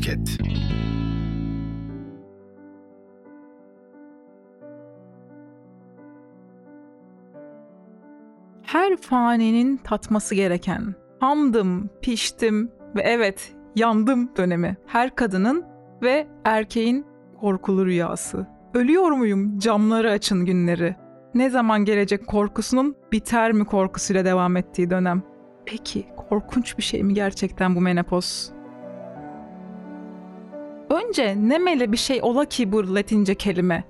Podcast. Her faninin tatması gereken, hamdım, piştim ve evet yandım dönemi. Her kadının ve erkeğin korkulu rüyası. Ölüyor muyum camları açın günleri. Ne zaman gelecek korkusunun biter mi korkusuyla devam ettiği dönem. Peki korkunç bir şey mi gerçekten bu menopoz? Önce ne mele bir şey ola ki bu latince kelime?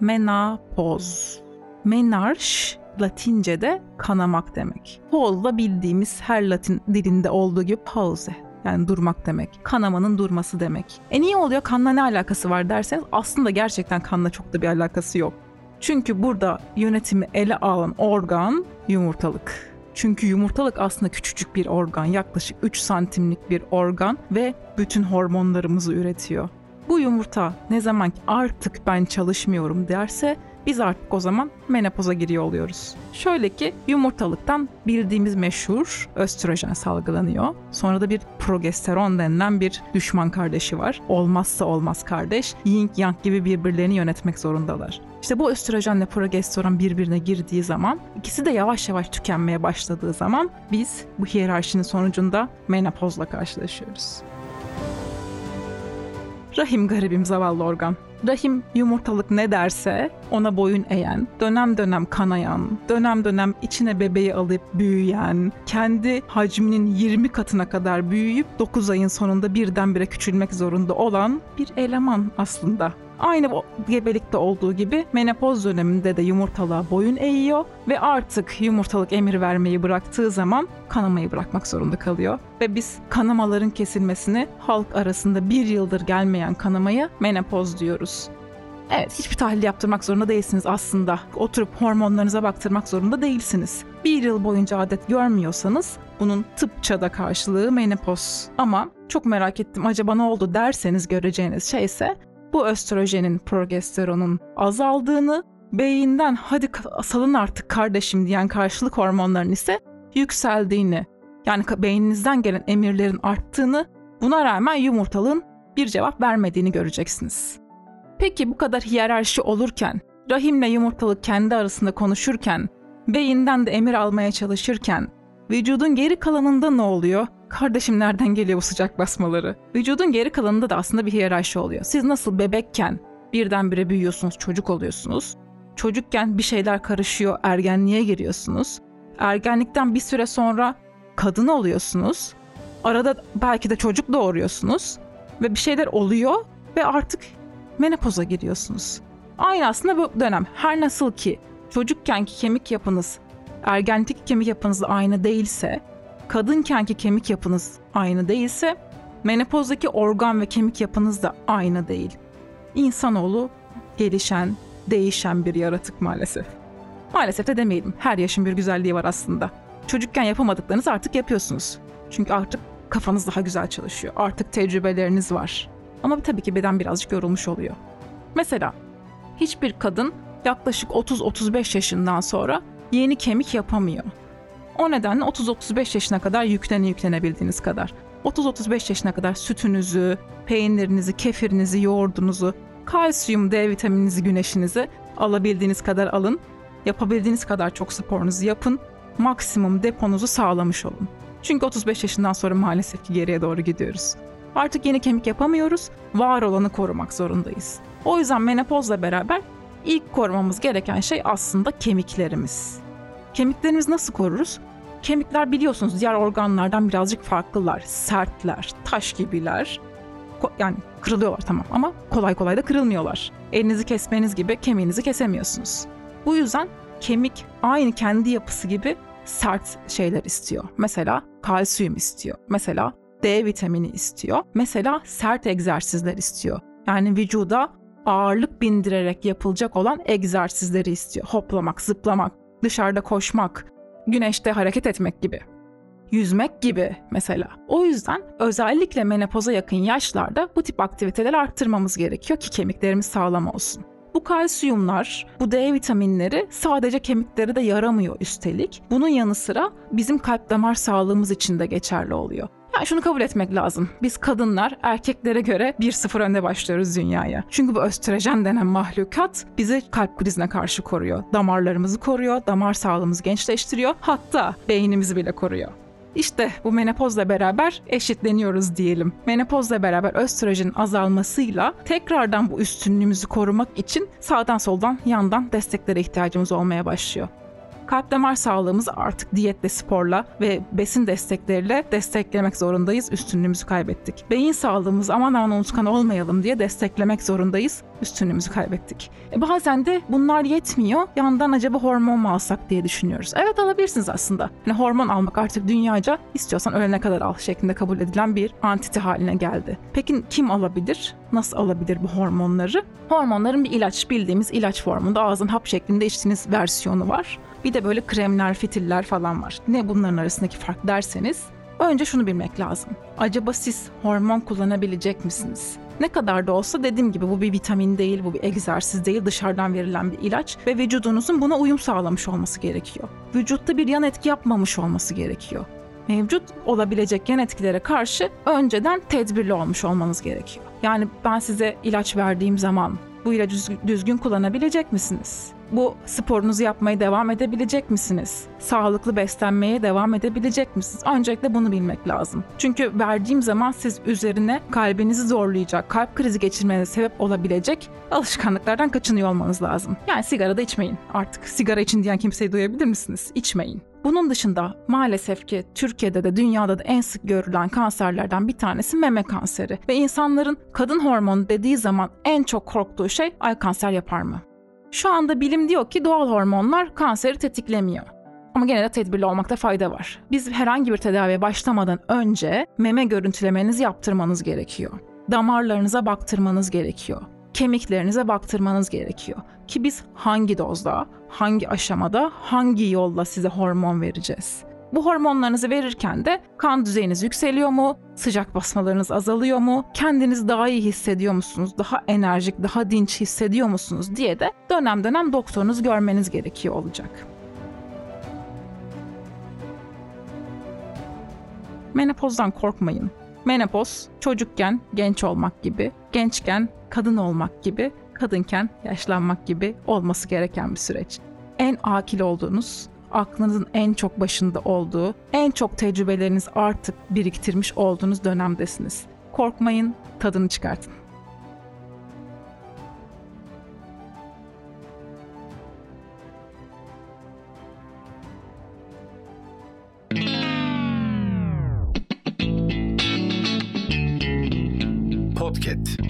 Menopoz. Menarş Latince'de kanamak demek. Pol da bildiğimiz her Latin dilinde olduğu gibi pause yani durmak demek. Kanamanın durması demek. E niye oluyor? Kanla ne alakası var derseniz aslında gerçekten kanla çok da bir alakası yok. Çünkü burada yönetimi ele alan organ yumurtalık. Çünkü yumurtalık aslında küçücük bir organ, yaklaşık 3 santimlik bir organ ve bütün hormonlarımızı üretiyor. Bu yumurta ne zaman ki artık ben çalışmıyorum derse biz artık o zaman menopoza giriyor oluyoruz. Şöyle ki yumurtalıktan bildiğimiz meşhur östrojen salgılanıyor. Sonra da bir progesteron denilen bir düşman kardeşi var. Olmazsa olmaz kardeş. Yin yang gibi birbirlerini yönetmek zorundalar. İşte bu östrojenle progesteron birbirine girdiği zaman ikisi de yavaş yavaş tükenmeye başladığı zaman biz bu hiyerarşinin sonucunda menopozla karşılaşıyoruz. Rahim garibim zavallı organ. Rahim yumurtalık ne derse ona boyun eğen, dönem dönem kanayan, dönem dönem içine bebeği alıp büyüyen, kendi hacminin 20 katına kadar büyüyüp 9 ayın sonunda birdenbire küçülmek zorunda olan bir eleman aslında. Aynı gebelikte olduğu gibi menopoz döneminde de yumurtalığa boyun eğiyor ve artık yumurtalık emir vermeyi bıraktığı zaman kanamayı bırakmak zorunda kalıyor. Ve biz kanamaların kesilmesini halk arasında bir yıldır gelmeyen kanamaya menopoz diyoruz. Evet hiçbir tahlil yaptırmak zorunda değilsiniz aslında. Oturup hormonlarınıza baktırmak zorunda değilsiniz. Bir yıl boyunca adet görmüyorsanız bunun tıpça da karşılığı menopoz. Ama çok merak ettim acaba ne oldu derseniz göreceğiniz şey ise bu östrojenin, progesteronun azaldığını, beyinden hadi salın artık kardeşim diyen karşılık hormonların ise yükseldiğini, yani beyninizden gelen emirlerin arttığını, buna rağmen yumurtalığın bir cevap vermediğini göreceksiniz. Peki bu kadar hiyerarşi olurken, rahimle yumurtalık kendi arasında konuşurken, beyinden de emir almaya çalışırken, vücudun geri kalanında ne oluyor? Kardeşim nereden geliyor bu sıcak basmaları? Vücudun geri kalanında da aslında bir hiyerarşi oluyor. Siz nasıl bebekken birdenbire büyüyorsunuz, çocuk oluyorsunuz. Çocukken bir şeyler karışıyor, ergenliğe giriyorsunuz. Ergenlikten bir süre sonra kadın oluyorsunuz. Arada belki de çocuk doğuruyorsunuz ve bir şeyler oluyor ve artık menopoza giriyorsunuz. Aynı aslında bu dönem. Her nasıl ki çocukkenki kemik yapınız ergenlik kemik yapınızla aynı değilse kadınkenki kemik yapınız aynı değilse menopozdaki organ ve kemik yapınız da aynı değil. İnsanoğlu gelişen, değişen bir yaratık maalesef. Maalesef de demeyelim. Her yaşın bir güzelliği var aslında. Çocukken yapamadıklarınızı artık yapıyorsunuz. Çünkü artık kafanız daha güzel çalışıyor. Artık tecrübeleriniz var. Ama tabii ki beden birazcık yorulmuş oluyor. Mesela hiçbir kadın yaklaşık 30-35 yaşından sonra yeni kemik yapamıyor. O nedenle 30-35 yaşına kadar yüklene yüklenebildiğiniz kadar. 30-35 yaşına kadar sütünüzü, peynirinizi, kefirinizi, yoğurdunuzu, kalsiyum, D vitamininizi, güneşinizi alabildiğiniz kadar alın. Yapabildiğiniz kadar çok sporunuzu yapın. Maksimum deponuzu sağlamış olun. Çünkü 35 yaşından sonra maalesef ki geriye doğru gidiyoruz. Artık yeni kemik yapamıyoruz, var olanı korumak zorundayız. O yüzden menopozla beraber ilk korumamız gereken şey aslında kemiklerimiz. Kemiklerimizi nasıl koruruz? Kemikler biliyorsunuz diğer organlardan birazcık farklılar. Sertler, taş gibiler. Ko- yani kırılıyorlar tamam ama kolay kolay da kırılmıyorlar. Elinizi kesmeniz gibi kemiğinizi kesemiyorsunuz. Bu yüzden kemik aynı kendi yapısı gibi sert şeyler istiyor. Mesela kalsiyum istiyor. Mesela D vitamini istiyor. Mesela sert egzersizler istiyor. Yani vücuda ağırlık bindirerek yapılacak olan egzersizleri istiyor. Hoplamak, zıplamak, dışarıda koşmak, güneşte hareket etmek gibi. Yüzmek gibi mesela. O yüzden özellikle menopoza yakın yaşlarda bu tip aktiviteleri arttırmamız gerekiyor ki kemiklerimiz sağlam olsun. Bu kalsiyumlar, bu D vitaminleri sadece kemiklere de yaramıyor üstelik. Bunun yanı sıra bizim kalp damar sağlığımız için de geçerli oluyor. Yani şunu kabul etmek lazım. Biz kadınlar erkeklere göre 1-0 önde başlıyoruz dünyaya. Çünkü bu östrojen denen mahlukat bizi kalp krizine karşı koruyor. Damarlarımızı koruyor, damar sağlığımızı gençleştiriyor. Hatta beynimizi bile koruyor. İşte bu menopozla beraber eşitleniyoruz diyelim. Menopozla beraber östrojenin azalmasıyla tekrardan bu üstünlüğümüzü korumak için sağdan soldan yandan desteklere ihtiyacımız olmaya başlıyor. Kalp damar sağlığımızı artık diyetle, sporla ve besin destekleriyle desteklemek zorundayız. Üstünlüğümüzü kaybettik. Beyin sağlığımızı aman aman unutkan olmayalım diye desteklemek zorundayız. Üstünlüğümüzü kaybettik. E bazen de bunlar yetmiyor. Yandan acaba hormon mu alsak diye düşünüyoruz. Evet alabilirsiniz aslında. Yani hormon almak artık dünyaca istiyorsan ölene kadar al şeklinde kabul edilen bir antiti haline geldi. Peki kim alabilir? Nasıl alabilir bu hormonları? Hormonların bir ilaç, bildiğimiz ilaç formunda ağzın hap şeklinde içtiğiniz versiyonu var. Bir de böyle kremler, fitiller falan var. Ne bunların arasındaki fark derseniz önce şunu bilmek lazım. Acaba siz hormon kullanabilecek misiniz? Ne kadar da olsa dediğim gibi bu bir vitamin değil, bu bir egzersiz değil, dışarıdan verilen bir ilaç ve vücudunuzun buna uyum sağlamış olması gerekiyor. Vücutta bir yan etki yapmamış olması gerekiyor. Mevcut olabilecek yan etkilere karşı önceden tedbirli olmuş olmanız gerekiyor. Yani ben size ilaç verdiğim zaman bu ilacı düzgün kullanabilecek misiniz? Bu sporunuzu yapmaya devam edebilecek misiniz? Sağlıklı beslenmeye devam edebilecek misiniz? Öncelikle bunu bilmek lazım. Çünkü verdiğim zaman siz üzerine kalbinizi zorlayacak, kalp krizi geçirmenize sebep olabilecek alışkanlıklardan kaçınıyor olmanız lazım. Yani sigara da içmeyin. Artık sigara için diyen kimseyi duyabilir misiniz? İçmeyin. Bunun dışında maalesef ki Türkiye'de de dünyada da en sık görülen kanserlerden bir tanesi meme kanseri. Ve insanların kadın hormonu dediği zaman en çok korktuğu şey ay kanser yapar mı? Şu anda bilim diyor ki doğal hormonlar kanseri tetiklemiyor. Ama gene de tedbirli olmakta fayda var. Biz herhangi bir tedaviye başlamadan önce meme görüntülemenizi yaptırmanız gerekiyor. Damarlarınıza baktırmanız gerekiyor. Kemiklerinize baktırmanız gerekiyor. Ki biz hangi dozda, hangi aşamada, hangi yolla size hormon vereceğiz? Bu hormonlarınızı verirken de kan düzeyiniz yükseliyor mu? Sıcak basmalarınız azalıyor mu? Kendinizi daha iyi hissediyor musunuz? Daha enerjik, daha dinç hissediyor musunuz diye de dönem dönem doktorunuz görmeniz gerekiyor olacak. Menopozdan korkmayın. Menopoz çocukken genç olmak gibi, gençken kadın olmak gibi, kadınken yaşlanmak gibi olması gereken bir süreç. En akil olduğunuz, aklınızın en çok başında olduğu, en çok tecrübeleriniz artık biriktirmiş olduğunuz dönemdesiniz. Korkmayın, tadını çıkartın. Podcast.